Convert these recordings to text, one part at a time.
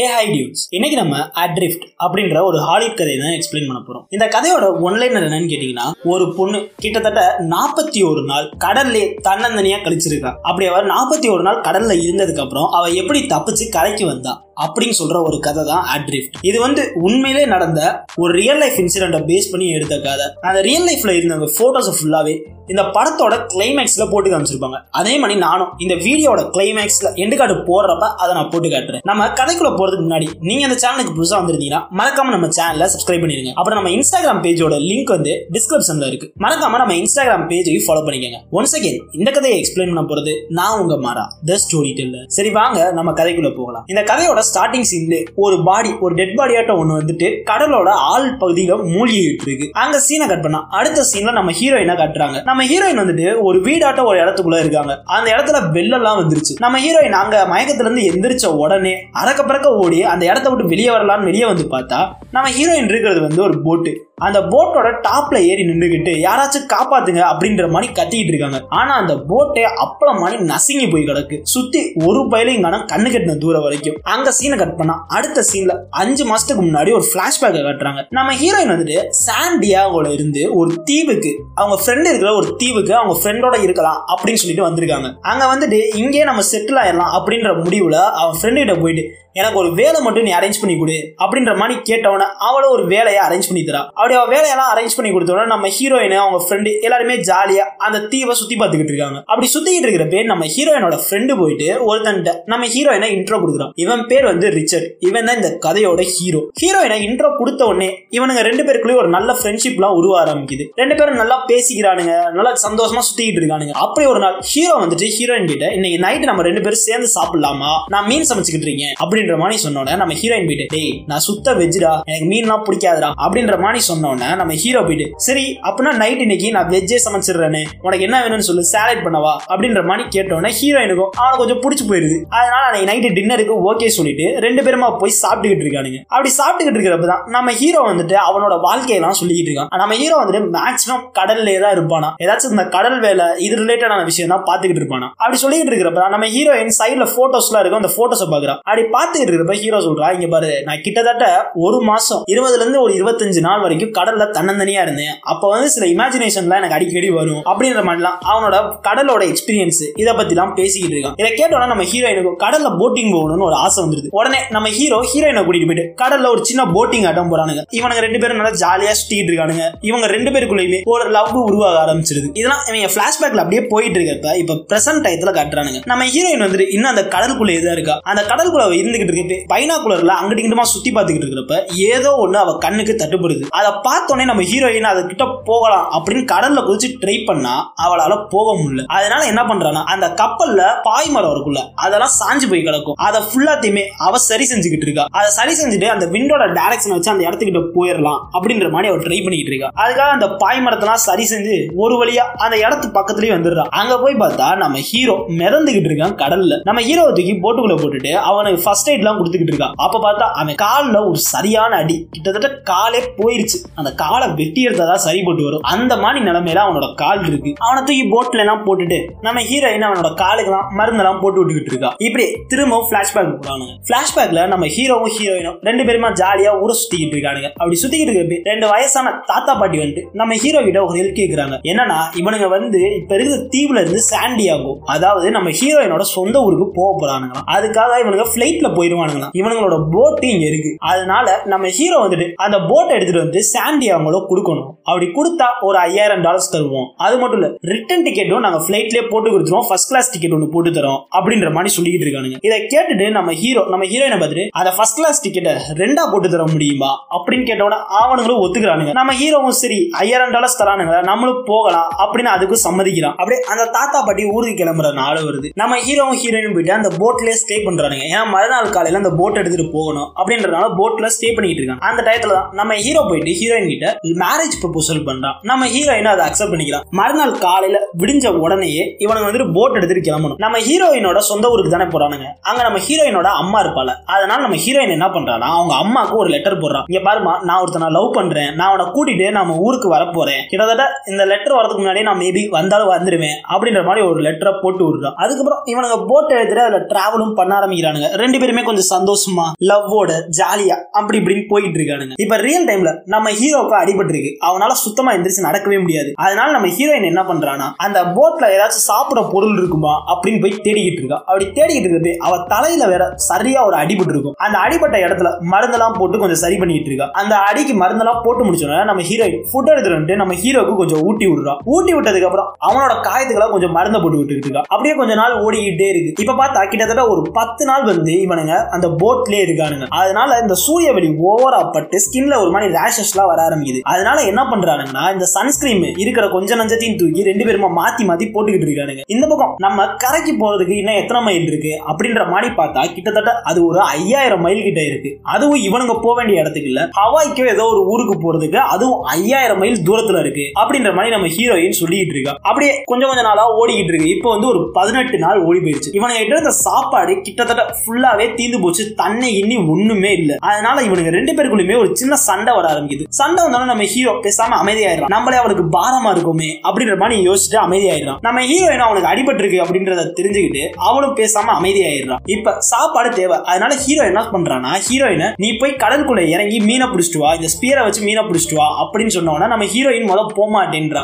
ஹே high dudes இன்னைக்கு நம்ம adrift அப்படின்ற ஒரு ஹாலிவுட் கதையை தான் எக்ஸ்பிளைன் பண்ண போறோம். இந்த கதையோட ஒன்லைனர் என்னன்னு கேட்டீங்கன்னா ஒரு பொண்ணு கிட்டத்தட்ட நாற்பத்தி ஒரு நாள் கடல்லே தன்னந்தனியா கழிச்சிருக்கா. அப்படி அவர் நாற்பத்தி ஒரு நாள் கடல்ல இருந்ததுக்கு அப்புறம் அவ எப்படி தப்பிச்சு கரைக்கு வந்தா? அப்படின்னு சொல்ற ஒரு கதை தான் அட்ரிஃப்ட் இது வந்து உண்மையிலே நடந்த ஒரு ரியல் லைஃப் இன்சிடென்ட்டை பேஸ் பண்ணி எடுத்த கதை. அந்த ரியல் லைஃப்ல இருந்த போட்டோஸ் ஃபுல்லாவே இந்த படத்தோட கிளைமேக்ஸ்ல போட்டு காமிச்சிருப்பாங்க. அதே மாதிரி நானும் இந்த வீடியோட கிளைமேக்ஸ்ல எண்டு கார்டு போடுறப்ப அதை நான் போட்டு காட்டுறேன். நம்ம கதைக்குள்ள போறதுக்கு முன்னாடி நீங்க அந்த சேனலுக்கு புதுசா வந்திருந்தீங்கன்னா மறக்காம நம்ம சேனல சப்ஸ்கிரைப் பண்ணிருங்க. அப்புறம் நம்ம இன்ஸ்டாகிராம் பேஜோட லிங்க் வந்து டிஸ்கிரிப்ஷன்ல இருக்கு. மறக்காம நம்ம இன்ஸ்டாகிராம் பேஜையும் ஃபாலோ பண்ணிக்கோங்க. ஒன்ஸ் அகேன் இந்த கதையை எக்ஸ்பிளைன் பண்ண போறது நான் உங்க மாறா த ஸ்டோரி டெல்லர் சரி வாங்க நம்ம கதைக்குள்ள போகலாம். இந்த கதையோட ஸ்டார்டிங் சீன்ல ஒரு பாடி ஒரு டெட் பாடியாட்டம் ஒன்று வந்துட்டு கடலோட ஆள் பகுதியில மூழ்கிட்டு இருக்கு. அங்க சீனை கட் பண்ணா அடுத்த சீன்ல நம்ம ஹீரோயினா காட்டுறாங்க. நம்ம ஹீரோயின் வந்துட்டு ஒரு வீடாட்ட ஒரு இடத்துக்குள்ள இருக்காங்க. அந்த இடத்துல வெள்ளெல்லாம் வந்துருச்சு. நம்ம ஹீரோயின் அங்க மயக்கத்துல இருந்து எந்திரிச்ச உடனே அறக்க பறக்க ஓடி அந்த இடத்த விட்டு வெளியே வரலாம்னு வெளியே வந்து பார்த்தா நம்ம ஹீரோயின் இருக்கிறது வந்து ஒரு போட்டு அந்த போட்டோட டாப்ல ஏறி நின்றுகிட்டு யாராச்சும் காப்பாத்துங்க அப்படின்ற மாதிரி கத்திக்கிட்டு இருக்காங்க. ஆனா அந்த போட்டே அப்பளம் மாதிரி நசுங்கி போய் கிடக்கு. சுத்தி ஒரு பயலையும் காண கண்ணு கட்டின தூரம் வரைக்கும். அங்க சீனை கட் பண்ணா அடுத்த சீன்ல அஞ்சு மாசத்துக்கு முன்னாடி ஒரு பிளாஷ்பேக்கை காட்டுறாங்க. நம்ம ஹீரோயின் வந்துட்டு சாண்டியாவோட இருந்து ஒரு தீவுக்கு அவங்க ஃப்ரெண்ட் இருக்கிற ஒரு தீவுக்கு அவங்க ஃப்ரெண்டோட இருக்கலாம் அப்படின்னு சொல்லிட்டு வந்திருக்காங்க. அங்க வந்துட்டு இங்கே நம்ம செட்டில் ஆயிடலாம் அப்படின்ற முடிவுல அவன் ஃப்ரெண்டு கிட்ட போயிட்டு எனக்கு ஒரு வேலை மட்டும் நீ அரேஞ்ச் பண்ணி கொடு அப்படின்ற மாதிரி கேட்டவொடனே அவளை ஒரு வேலையை அரேஞ்ச் பண்ணி தரா. அப்படி அவள் வேலையெல்லாம் அரேஞ்ச் பண்ணி கொடுத்தோட நம்ம ஹீரோயின் அவங்க ஃப்ரெண்டு எல்லாருமே ஜாலியா அந்த தீவை சுத்தி பார்த்துக்கிட்டு இருக்காங்க. அப்படி சுத்திக்கிட்டு இருக்கிற நம்ம ஹீரோயினோட ஃப்ரெண்டு போயிட்டு ஒருத்தன்ட்ட நம்ம ஹீரோயினை இன்ட்ரோ கொடுக்குறான். இவன் பேர் வந்து ரிச்சர்ட். இவன் தான் இந்த கதையோட ஹீரோ ஹீரோயினை இன்ட்ரோ கொடுத்த உடனே இவனுங்க ரெண்டு பேருக்குள்ளேயும் ஒரு நல்ல ஃப்ரெண்ட்ஷிப்லாம் உருவ ஆரம்பிக்குது. ரெண்டு பேரும் நல்லா பேசிக்கிறானுங்க நல்லா சந்தோஷமா சுத்திக்கிட்டு இருக்கானுங்க. அப்படி ஒரு நாள் ஹீரோ வந்துட்டு ஹீரோயின் கிட்ட இன்னைக்கு நைட்டு நம்ம ரெண்டு பேரும் சேர்ந்து சாப்பிடலாமா? நான் மீன் சமைச்சுக்கிட்டு இருக்கேன். அப்படின்ற மாதிரி சொன்னோட நம்ம ஹீரோயின் போயிட்டு டேய் நான் சுத்த வெஜ்டா எனக்கு மீன்லாம் பிடிக்காதுடா அப்படின்ற மாதிரி சொன்னோட நம்ம ஹீரோ போயிட்டு சரி அப்படின்னா நைட் இன்னைக்கு நான் வெஜ்ஜே சமைச்சிடுறேன்னு உனக்கு என்ன வேணும்னு சொல்லு சாலட் பண்ணவா? அப்படின்ற மாதிரி கேட்டோன்னே ஹீரோயினுக்கும் அவனை கொஞ்சம் பிடிச்சி போயிருது. அதனால அன்னைக்கு நைட்டு டின்னருக்கு ஓகே சொல்லிட்டு ரெண்டு பேருமா போய் சாப்பிட்டுக்கிட்டு இருக்கானுங்க. அப்படி சாப்பிட்டுக்கிட்டு இருக்கிறப்ப தான் நம்ம ஹீரோ வந்துட்டு அவனோட வாழ்க்கையெல்லாம் சொல்லிக்கிட்டு இருக்கான். நம்ம ஹீரோ வந்துட்டு மேக்ஸிமம் கடல்லே தான் இருப்பானா? ஏதாச்சும் இந்த கடல் வேலை இது ரிலேட்டடான விஷயம் தான் பார்த்துக்கிட்டு இருப்பானா? அப்படி சொல்லிக்கிட்டு இருக்கிறப்ப தான் நம்ம ஹீரோயின் சைடில் போட்டோஸ்லாம் இருக்கும் அந்த போட்டோஸை பார்க்குறான். அப்படி பார்த்து பார்த்துட்டு இருக்கிறப்ப ஹீரோ சொல்றா இங்க பாரு நான் கிட்டத்தட்ட ஒரு மாசம் இருபதுல இருந்து ஒரு இருபத்தஞ்சு நாள் வரைக்கும் கடல்ல தன்னந்தனியா இருந்தேன். அப்ப வந்து சில இமேஜினேஷன்லாம் எனக்கு அடிக்கடி வரும் அப்படின்ற மாதிரிலாம் அவனோட கடலோட எக்ஸ்பீரியன்ஸ் இதை பத்தி எல்லாம் பேசிக்கிட்டு இருக்கான். இதை கேட்டோன்னா நம்ம ஹீரோயினுக்கு கடல்ல போட்டிங் போகணும்னு ஒரு ஆசை வந்துருது. உடனே நம்ம ஹீரோ ஹீரோயினை கூட்டிட்டு போயிட்டு கடல்ல ஒரு சின்ன போட்டிங் ஆட்டம் போறானுங்க. இவனுங்க ரெண்டு பேரும் நல்லா ஜாலியா சுட்டிட்டு இருக்கானுங்க. இவங்க ரெண்டு பேருக்குள்ளயுமே ஒரு லவ் உருவாக ஆரம்பிச்சிருது. இதெல்லாம் இவங்க பிளாஷ்பேக்ல அப்படியே போயிட்டு இருக்கப்ப இப்ப பிரசன்ட் டயத்துல காட்டுறானுங்க. நம்ம ஹீரோயின் வந்துட்டு இன்னும் அந்த கடலுக்குள்ள இதா இருக்கா. அந்த கடலுக்குள்ள இருந்து இருந்துகிட்டு இருக்கு பைனாக்குலர்ல அங்கிட்டு இங்கிட்டுமா சுத்தி பார்த்துக்கிட்டு இருக்கிறப்ப ஏதோ ஒண்ணு அவ கண்ணுக்கு தட்டுப்படுது. அதை பார்த்தோன்னே நம்ம ஹீரோயின் அதை கிட்ட போகலாம் அப்படின்னு கடல்ல குதிச்சு ட்ரை பண்ணா அவளால போக முடியல. அதனால என்ன பண்றானா அந்த கப்பல்ல பாய்மரம் இருக்குல்ல அதெல்லாம் சாஞ்சு போய் கிடக்கும். அதை ஃபுல்லாத்தையுமே அவ சரி செஞ்சுக்கிட்டு இருக்கா. அதை சரி செஞ்சுட்டு அந்த விண்டோட டைரக்ஷன் வச்சு அந்த இடத்துக்கிட்ட போயிடலாம் அப்படின்ற மாதிரி அவர் ட்ரை பண்ணிக்கிட்டு இருக்கா. அதுக்காக அந்த பாய்மரத்தெல்லாம் சரி செஞ்சு ஒரு வழியா அந்த இடத்து பக்கத்துலயே வந்துடுறான் அங்க போய் பார்த்தா நம்ம ஹீரோ மிதந்துகிட்டு இருக்கான் கடல்ல. நம்ம ஹீரோவை தூக்கி போட்டுக்குள்ள போட்டுட்டு அவனுக்கு ஃபர்ஸ்ட் எய்ட் எல்லாம் கொடுத்துக்கிட்டு இருக்கான் அப்ப பார்த்தா அவன் காலில் ஒரு சரியான அடி. கிட்டத்தட்ட காலே போயிருச்சு. அந்த காலை வெட்டி எடுத்தாதான் சரிபட்டு வரும். அந்த மாதிரி நிலைமையில அவனோட கால் இருக்கு. அவனை தூக்கி போட்ல எல்லாம் போட்டுட்டு நம்ம ஹீரோயின் அவனோட காலுக்கெல்லாம் மருந்தெல்லாம் போட்டு விட்டுக்கிட்டு இருக்கா. இப்படி திரும்பவும் பிளாஷ்பேக் போறானுங்க. பிளாஷ்பேக்ல நம்ம ஹீரோவும் ஹீரோயினும் ரெண்டு பேருமா ஜாலியா ஊரை சுத்திக்கிட்டு இருக்கானுங்க. அப்படி சுத்திக்கிட்டு இருக்க ரெண்டு வயசான தாத்தா பாட்டி வந்துட்டு நம்ம ஹீரோ கிட்ட ஒரு ஹெல்ப் கேட்கிறாங்க என்னன்னா இவனுங்க வந்து இப்ப இருக்கிற தீவுல இருந்து சாண்டியாகும் அதாவது நம்ம ஹீரோயினோட சொந்த ஊருக்கு போக போறானுங்களாம். அதுக்காக இவனுங்க பிளைட்ல போயிருவானுங்களாம் இவனுங்களோட போட்டு இங்க இருக்கு. அதனால நம்ம ஹீரோ வந்துட்டு அந்த போட்டை எடுத்துட்டு வந்து சாண்டியாகோல கொடுக்கணும். அப்படி கொடுத்தா ஒரு ஐயாயிரம் டாலர்ஸ் தருவோம். அது மட்டும் இல்ல ரிட்டர்ன் டிக்கெட்டும் நாங்க பிளைட்லயே போட்டு கொடுத்துருவோம். ஃபர்ஸ்ட் கிளாஸ் டிக்கெட் ஒன்று போட்டு தரோம் அப்படின்ற மாதிரி சொல்லிக்கிட்டு இருக்கானுங்க. இதை கேட்டுட்டு நம்ம ஹீரோ நம்ம ஹீரோயினை பார்த்துட்டு அந்த ஃபர்ஸ்ட் கிளாஸ் டிக்கெட்டை ரெண்டா போட்டு தர முடியுமா? அப்படின்னு கேட்டோட அவனுங்களும் ஒத்துக்கிறானுங்க. நம்ம ஹீரோவும் சரி ஐயாயிரம் டாலர்ஸ் தரானுங்க நம்மளும் போகலாம் அப்படின்னு அதுக்கும் சம்மதிக்கிறான். அப்படியே அந்த தாத்தா பாட்டி ஊருக்கு கிளம்புற நாள் வருது. நம்ம ஹீரோவும் ஹீரோயினும் போயிட்டு அந்த போட்லயே ஸ்டே பண்றானுங்க. ஏன்னா மறுநாள் காலையில அந்த போட் எடுத்துட்டு போகணும் அப்படின்றதுனால போட்ல ஸ்டே பண்ணிட்டு இருக்காங்க. அந்த டயத்துல தான் நம்ம ஹீரோ போயிட்டு ஹீரோயின் கிட்ட மேரேஜ் ப்ரொபோசல் பண்றான். நம்ம ஹீரோயின் அதை அக்செப்ட் பண்ணிக்கிறான். மறுநாள் காலையில விடிஞ்ச உடனேயே இவனை வந்துட்டு போட் எடுத்துட்டு கிளம்பணும். நம்ம ஹீரோயினோட சொந்த ஊருக்கு தானே போறானுங்க. அங்க நம்ம ஹீரோயினோட அம்மா இருப்பாள். அதனால நம்ம ஹீரோயின் என்ன பண்றானா அவங்க அம்மாக்கு ஒரு லெட்டர் போடுறான். இங்க பாருமா நான் ஒருத்தனை லவ் பண்றேன். நான் அவனை கூட்டிட்டு நம்ம ஊருக்கு வர போறேன் கிட்டத்தட்ட இந்த லெட்டர் வரதுக்கு முன்னாடி நான் மேபி வந்தாலும் வந்துருவேன் அப்படின்ற மாதிரி ஒரு லெட்டரை போட்டு விடுறான். அதுக்கப்புறம் இவனுங்க போட் எடுத்துட்டு அதுல டிராவலும் பண்ண ஆரம்பிக்கிறானுங்க. ரெண்டு பேருமே எல்லாருமே கொஞ்சம் சந்தோஷமா லவ்வோட ஜாலியா அப்படி இப்படின்னு போயிட்டு இருக்கானுங்க இப்ப ரியல் டைம்ல நம்ம ஹீரோக்கு அடிபட்டு இருக்கு அவனால சுத்தமா எந்திரிச்சு நடக்கவே முடியாது. அதனால நம்ம ஹீரோயின் என்ன பண்றானா அந்த போட்ல ஏதாச்சும் சாப்பிட பொருள் இருக்குமா அப்படின்னு போய் தேடிக்கிட்டு இருக்கா. அப்படி தேடிக்கிட்டு இருக்கிறது அவ தலையில வேற சரியா ஒரு அடிபட்டு இருக்கும் அந்த அடிபட்ட இடத்துல மருந்தெல்லாம் போட்டு கொஞ்சம் சரி பண்ணிட்டு இருக்கா. அந்த அடிக்கு மருந்தெல்லாம் போட்டு முடிச்சோன்னா நம்ம ஹீரோயின் ஃபுட் எடுத்துட்டு நம்ம ஹீரோக்கு கொஞ்சம் ஊட்டி விடுறா. ஊட்டி விட்டதுக்கு அப்புறம் அவனோட காயத்துக்கெல்லாம் கொஞ்சம் மருந்தை போட்டு விட்டுக்கிட்டு இருக்கா. அப்படியே கொஞ்ச நாள் ஓடிக்கிட்டே இருக்கு. இப்ப பார்த்தா கிட்டத்தட்ட ஒரு பத்து நாள் வந்து இவனுங்க அந்த போட்லயே இருக்கானுங்க. அதனால இந்த சூரிய வெளி ஓவரா பட்டு ஸ்கின்ல ஒரு மாதிரி ரேஷஸ் வர ஆரம்பிக்குது. அதனால என்ன பண்றானுங்கன்னா இந்த சன்ஸ்கிரீம் இருக்கிற கொஞ்ச நஞ்சத்தையும் தூக்கி ரெண்டு பேருமா மாத்தி மாத்தி போட்டுக்கிட்டு இருக்கானுங்க. இந்த பக்கம் நம்ம கரைக்கு போறதுக்கு இன்னும் எத்தனை மைல் இருக்கு? அப்படின்ற மாதிரி பார்த்தா கிட்டத்தட்ட அது ஒரு ஐயாயிரம் மைல் கிட்ட இருக்கு. அதுவும் இவனுங்க போக வேண்டிய இடத்துக்கு இல்ல. ஹவாய்க்கு ஏதோ ஒரு ஊருக்கு போறதுக்கு அதுவும் ஐயாயிரம் மைல் தூரத்துல இருக்கு. அப்படின்ற மாதிரி நம்ம ஹீரோயின் சொல்லிட்டு இருக்கா. அப்படியே கொஞ்சம் கொஞ்ச நாளா ஓடிக்கிட்டு இருக்கு. இப்போ வந்து ஒரு பதினெட்டு நாள் ஓடி போயிருச்சு இவனுங்க கிட்ட இருந்த சாப்பாடு கிட்டத்தட்ட ஃபுல்லாவே தீந்து போச்சு தண்ணி இன்னி ஒண்ணுமே இல்ல. அதனால இவனுங்க ரெண்டு பேருக்குள்ளயுமே ஒரு சின்ன சண்டை வர ஆரம்பிக்குது. சண்டை வந்தாலும் நம்ம ஹீரோ பேசாம அமைதியாயிடும் நம்மளே அவனுக்கு பாரமா இருக்குமே அப்படின்ற மாதிரி யோசிச்சுட்டு அமைதியாயிடுறான் நம்ம ஹீரோயின் அவனுக்கு அடிபட்டு இருக்கு அப்படின்றத தெரிஞ்சுக்கிட்டு அவனும் பேசாம அமைதியாயிடுறான் இப்ப சாப்பாடு தேவை. அதனால ஹீரோ என்ன பண்றானா ஹீரோயினை நீ போய் கடலுக்குள்ள இறங்கி மீனை பிடிச்சிட்டு வா இந்த ஸ்பியரை வச்சு மீனை பிடிச்சிட்டு வா அப்படின்னு சொன்னோன்னா நம்ம ஹீரோயின் முதல்ல போக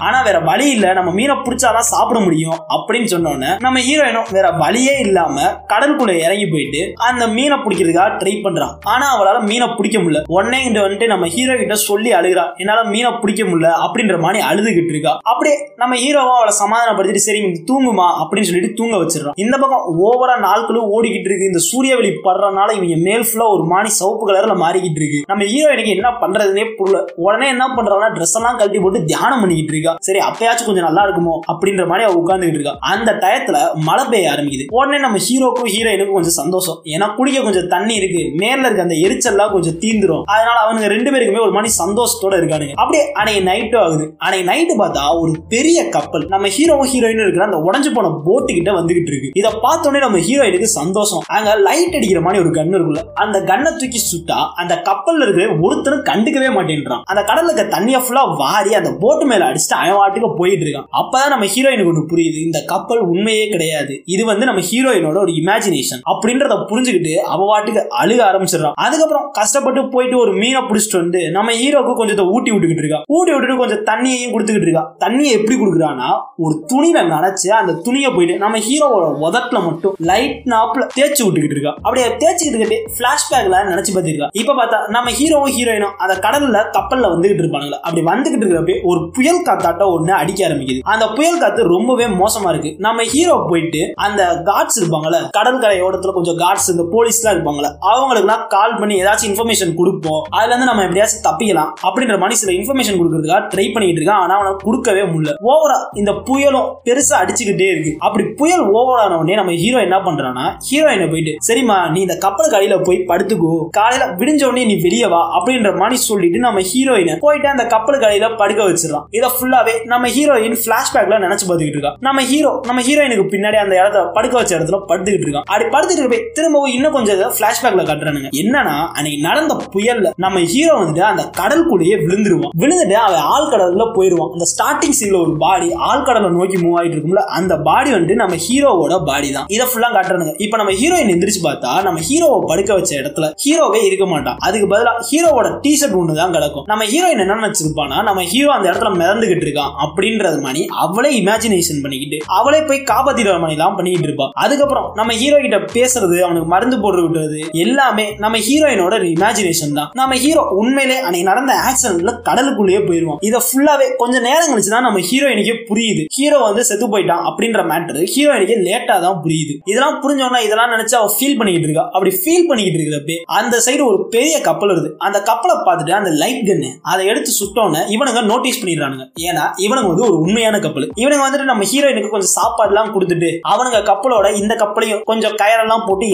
ஆனா வேற வழி இல்ல நம்ம மீனை பிடிச்சாதான் சாப்பிட முடியும் அப்படின்னு சொன்னோன்னே நம்ம ஹீரோயினும் வேற வழியே இல்லாம கடலுக்குள்ள இறங்கி போயிட்டு அந்த அந்த மீனை பிடிக்கிறதுக்காக ட்ரை பண்றான். ஆனா அவளால மீனை பிடிக்க முடியல. உடனே இங்க வந்துட்டு நம்ம ஹீரோ கிட்ட சொல்லி அழுகிறா. என்னால மீனை பிடிக்க முடியல அப்படின்ற மாதிரி அழுதுகிட்டு இருக்கா. அப்படியே நம்ம ஹீரோவும் அவளை சமாதானப்படுத்திட்டு சரி தூங்குமா அப்படின்னு சொல்லிட்டு தூங்க வச்சிடறான் இந்த பக்கம் ஓவரா நாட்களும் ஓடிக்கிட்டு இருக்கு. இந்த சூரிய வெளி படுறதுனால இவங்க மேல் ஃபுல்லா ஒரு மாணி சிவப்பு கலர்ல மாறிக்கிட்டு இருக்கு. நம்ம ஹீரோயினுக்கு என்ன பண்றதுனே புரியல. உடனே என்ன பண்றாங்கன்னா ட்ரெஸ் எல்லாம் கழட்டி போட்டு தியானம் பண்ணிக்கிட்டு இருக்கா. சரி அப்பயாச்சும் கொஞ்சம் நல்லா இருக்குமோ அப்படின்ற மாதிரி அவ உட்காந்துக்கிட்டு இருக்கா. அந்த டயத்துல மழை பெய்ய ஆரம்பிக்குது. உடனே நம்ம ஹீரோக்கும் ஹீரோயினுக்கும் கொஞ்சம் சந்தோஷம். ஏன்னா குடிக்க கொஞ்சம் தண்ணி இருக்கு. மேல இருக்க அந்த எரிச்சல்லாம் கொஞ்சம் தீந்துரும். அதனால அவனுங்க ரெண்டு பேருக்குமே ஒரு மாதிரி சந்தோஷத்தோட இருக்கானுங்க. அப்படியே அன்னைக்கு நைட்டும் ஆகுது. அன்னைக்கு நைட்டு பார்த்தா ஒரு பெரிய கப்பல் நம்ம ஹீரோவும் ஹீரோயினும் இருக்கிற அந்த உடஞ்சு போன போட்டு கிட்ட வந்துகிட்டு இருக்கு. இதை பார்த்தோன்னே நம்ம ஹீரோயினுக்கு சந்தோஷம். அங்க லைட் அடிக்கிற மாதிரி ஒரு கன் இருக்குல்ல அந்த கண்ணை தூக்கி சுட்டா அந்த கப்பல்ல இருக்கிற ஒருத்தரும் கண்டுக்கவே மாட்டேன்றான். அந்த கடல்ல இருக்க தண்ணியை ஃபுல்லா வாரி அந்த போட்டு மேல அடிச்சுட்டு அவன் வாட்டுக்கு போயிட்டு இருக்கான். அப்பதான் நம்ம ஹீரோயினுக்கு ஒன்று புரியுது. இந்த கப்பல் உண்மையே கிடையாது. இது வந்து நம்ம ஹீரோயினோட ஒரு இமேஜினேஷன் அப்படின்றத புரிஞ்சுக்கிட்டு அவ வாட்டுக்கு அழுக ஆரம்பிச்சிடறான் அதுக்கப்புறம் கஷ்டப்பட்டு போயிட்டு ஒரு மீனை பிடிச்சிட்டு வந்து நம்ம ஹீரோக்கு கொஞ்சத்தை ஊட்டி விட்டுக்கிட்டு இருக்கா. ஊட்டி விட்டுட்டு கொஞ்சம் தண்ணியையும் கொடுத்துக்கிட்டு இருக்கா. தண்ணியை எப்படி கொடுக்குறான்னா ஒரு துணியில நினைச்சு அந்த துணியை போயிட்டு நம்ம ஹீரோவோட உதட்டுல மட்டும் லைட் நாப்ல தேய்ச்சி விட்டுக்கிட்டு இருக்கா. அப்படியே தேய்ச்சிக்கிட்டு இருக்கே பிளாஷ்பேக்ல நினைச்சு பார்த்திருக்கா. இப்ப பார்த்தா நம்ம ஹீரோவும் ஹீரோயினும் அந்த கடல்ல கப்பல்ல வந்துகிட்டு இருப்பானுங்களா அப்படி வந்துகிட்டு இருக்கிறப்ப ஒரு புயல் காத்தாட்டம் ஒண்ணு அடிக்க ஆரம்பிக்குது. அந்த புயல் காத்து ரொம்பவே மோசமா இருக்கு. நம்ம ஹீரோ போயிட்டு அந்த காட்ஸ் இருப்பாங்கல்ல கடல் கரை கொஞ்சம் காட்ஸ் இந்த போலீஸ் எல்லாம் இருப்பாங்கல்ல அவங்களுக்குலாம் கால் பண்ணி ஏதாச்சும் இன்ஃபர்மேஷன் கொடுப்போம். அதுல இருந்து நம்ம எப்படியாச்சும் தப்பிக்கலாம். அப்படின்ற மாதிரி சில இன்ஃபர்மேஷன் கொடுக்கறதுக்காக ட்ரை பண்ணிட்டு இருக்கான். ஆனா அவனை கொடுக்கவே முடியல. ஓவரா இந்த புயலும் பெருசா அடிச்சுக்கிட்டே இருக்கு. அப்படி புயல் ஓவரான உடனே நம்ம ஹீரோ என்ன பண்றான்னா ஹீரோயினை போயிட்டு சரிம்மா நீ இந்த கப்பல் கடையில போய் படுத்துக்கோ. காலையில விடிஞ்ச உடனே நீ வெளியே வா அப்படின்ற மாதிரி சொல்லிட்டு நம்ம ஹீரோயினை போயிட்டு அந்த கப்பல் கடையில படுக்க வச்சிடலாம். இதை ஃபுல்லாவே நம்ம ஹீரோயின் பிளாஷ்பேக்ல நினைச்சு பார்த்துக்கிட்டு இருக்கா நம்ம ஹீரோ நம்ம ஹீரோயினுக்கு பின்னாடி அந்த இடத்துல படுக்க வச்ச இடத்துல படுத்துக்கிட்டு இருக்கான். அப்படி படுத்துட்டு போய் திரும்பவும் இன்னும் கொஞ்சம் பிளாஷ்பேக்ல காட்டுறானுங்க. என்னன்னா அன்னைக்கு நடந்த புயல்ல நம்ம ஹீரோ வந்து அந்த கடலுக்குள்ளேயே விழுந்துருவான். விழுந்துட்டு அவன் ஆழ்கடல்ல போயிருவான். அந்த ஸ்டார்டிங் சீன்ல ஒரு பாடி ஆழ்கடலை நோக்கி மூவ் ஆயிட்டு இருக்கும்ல அந்த பாடி வந்துட்டு நம்ம ஹீரோவோட பாடி தான். இதை ஃபுல்லா காட்டுறானுங்க. இப்ப நம்ம ஹீரோயின் எந்திரிச்சு பார்த்தா நம்ம ஹீரோவை படுக்க வச்ச இடத்துல ஹீரோவே இருக்க மாட்டான். அதுக்கு பதிலா ஹீரோவோட டிஷர்ட் ஒன்று தான் கிடக்கும். நம்ம ஹீரோயின் என்ன நினைச்சிருப்பானா நம்ம ஹீரோ அந்த இடத்துல மிதந்துகிட்டு இருக்கான் அப்படின்றது மாதிரி அவளே இமேஜினேஷன் பண்ணிக்கிட்டு அவளே போய் காப்பாத்திடுற மணி எல்லாம் பண்ணிக்கிட்டு இருப்பா. அதுக்கப்புறம் நம்ம ஹீரோ கிட்ட பேசுறது அவனுக்கு மருந்து போட்டு விட்டுறது எல்லாமே நம்ம ஹீரோயினோட இமேஜினேஷன் தான். நம்ம ஹீரோ உண்மையிலே அன்னைக்கு நடந்த ஆக்சிடென்ட்ல கடலுக்குள்ளேயே போயிருவோம் இதை ஃபுல்லாவே கொஞ்சம் நேரம் கழிச்சு தான் நம்ம ஹீரோயினுக்கே புரியுது. ஹீரோ வந்து செத்து போயிட்டான் அப்படின்ற மேட்டர் ஹீரோயினுக்கு லேட்டா தான் புரியுது. இதெல்லாம் புரிஞ்சோன்னா இதெல்லாம் நினைச்சு அவ ஃபீல் பண்ணிக்கிட்டு இருக்கா. அப்படி ஃபீல் பண்ணிக்கிட்டு இருக்கிறப்ப அந்த சைடு ஒரு பெரிய கப்பல் வருது. அந்த கப்பலை பார்த்துட்டு அந்த லைட் கன்னு அதை எடுத்து சுட்டோன்னு இவனுங்க நோட்டீஸ் பண்ணிடுறானுங்க. ஏன்னா இவனுங்க வந்து ஒரு உண்மையான கப்பல் இவனுங்க வந்துட்டு நம்ம ஹீரோயினுக்கு கொஞ்சம் சாப்பாடு எல்லாம் கொடுத்துட்டு அவனுங்க கப்பலோட இந்த கப்பலையும் கொஞ்சம் கயரெல்லாம் போட்டு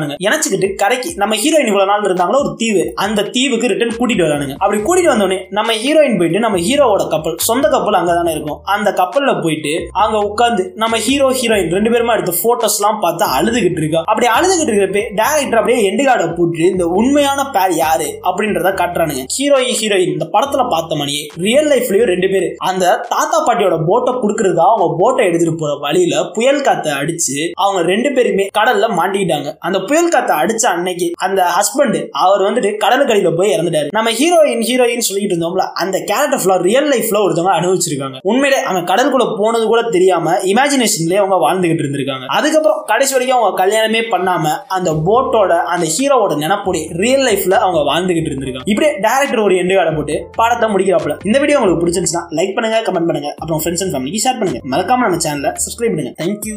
வரானுங்க இணைச்சுக்கிட்டு கரைக்கு நம்ம ஹீரோயின் இவ்வளவு நாள் இருந்தாங்களோ ஒரு தீவு. அந்த தீவுக்கு ரிட்டர்ன் கூட்டிட்டு வரானுங்க. அப்படி கூட்டிட்டு வந்தோடனே நம்ம ஹீரோயின் போயிட்டு நம்ம ஹீரோவோட கப்பல் சொந்த கப்பல் அங்கதானே இருக்கும். அந்த கப்பல்ல போயிட்டு அங்க உட்காந்து நம்ம ஹீரோ ஹீரோயின் ரெண்டு பேருமா எடுத்த போட்டோஸ் எல்லாம் பார்த்து அழுதுகிட்டு இருக்கா. அப்படி அழுதுகிட்டு இருக்கப்ப டேரக்டர் அப்படியே எண்டு கார்டை போட்டு இந்த உண்மையான பேர் யாரு? அப்படின்றத காட்டுறானுங்க. ஹீரோயின் ஹீரோயின் இந்த படத்துல பார்த்த மணியே ரியல் லைஃப்லயும் ரெண்டு பேரு அந்த தாத்தா பாட்டியோட போட்டை குடுக்கறதா அவங்க போட்டை எடுத்துட்டு போற வழியில புயல் காத்த அடிச்சு அவங்க ரெண்டு பேருமே கடல்ல மாட்டிக்கிட்டாங்க. அந்த புயல் காத்த அடிச்ச அன்னைக்கு அந்த ஹஸ்பண்ட் அவர் வந்துட்டு கடலுக்கடியில போய் இறந்துட்டாரு. நம்ம ஹீரோயின் ஹீரோயின் சொல்லிட்டு இருந்தோம்ல அந்த கேரக்டர் ஃபுல்லா ரியல் லைஃப்ல ஒருத்தவங்க அனுபவிச்சிருக்காங்க. உண்மையிலே அவன் கடலுக்குள்ள போனது கூட தெரியாம இமேஜினேஷன்லயே அவங்க வாழ்ந்துகிட்டு இருந்திருக்காங்க. அதுக்கப்புறம் கடைசி வரைக்கும் அவங்க கல்யாணமே பண்ணாம அந்த போட்டோட அந்த ஹீரோவோட நினப்போடி ரியல் லைஃப்ல அவங்க வாழ்ந்துகிட்டு இருந்திருக்காங்க. இப்படியே டேரக்டர் ஒரு எண்டு கார்டை போட்டு பாடத்தை முடிக்கிறாப்ல இந்த வீடியோ உங்களுக்கு பிடிச்சிருந்துச்சுன்னா லைக் பண்ணுங்க கமெண்ட் பண்ணுங்க. அப்புறம் ஃப்ரெண்ட்ஸ் அண்ட் ஃபேமிலிக்கு ஷேர் பண்ணுங்க. மறக்காம நம்ம சேனலை சப்ஸ்கிரைப் பண்ணுங்க. தேங்க்யூ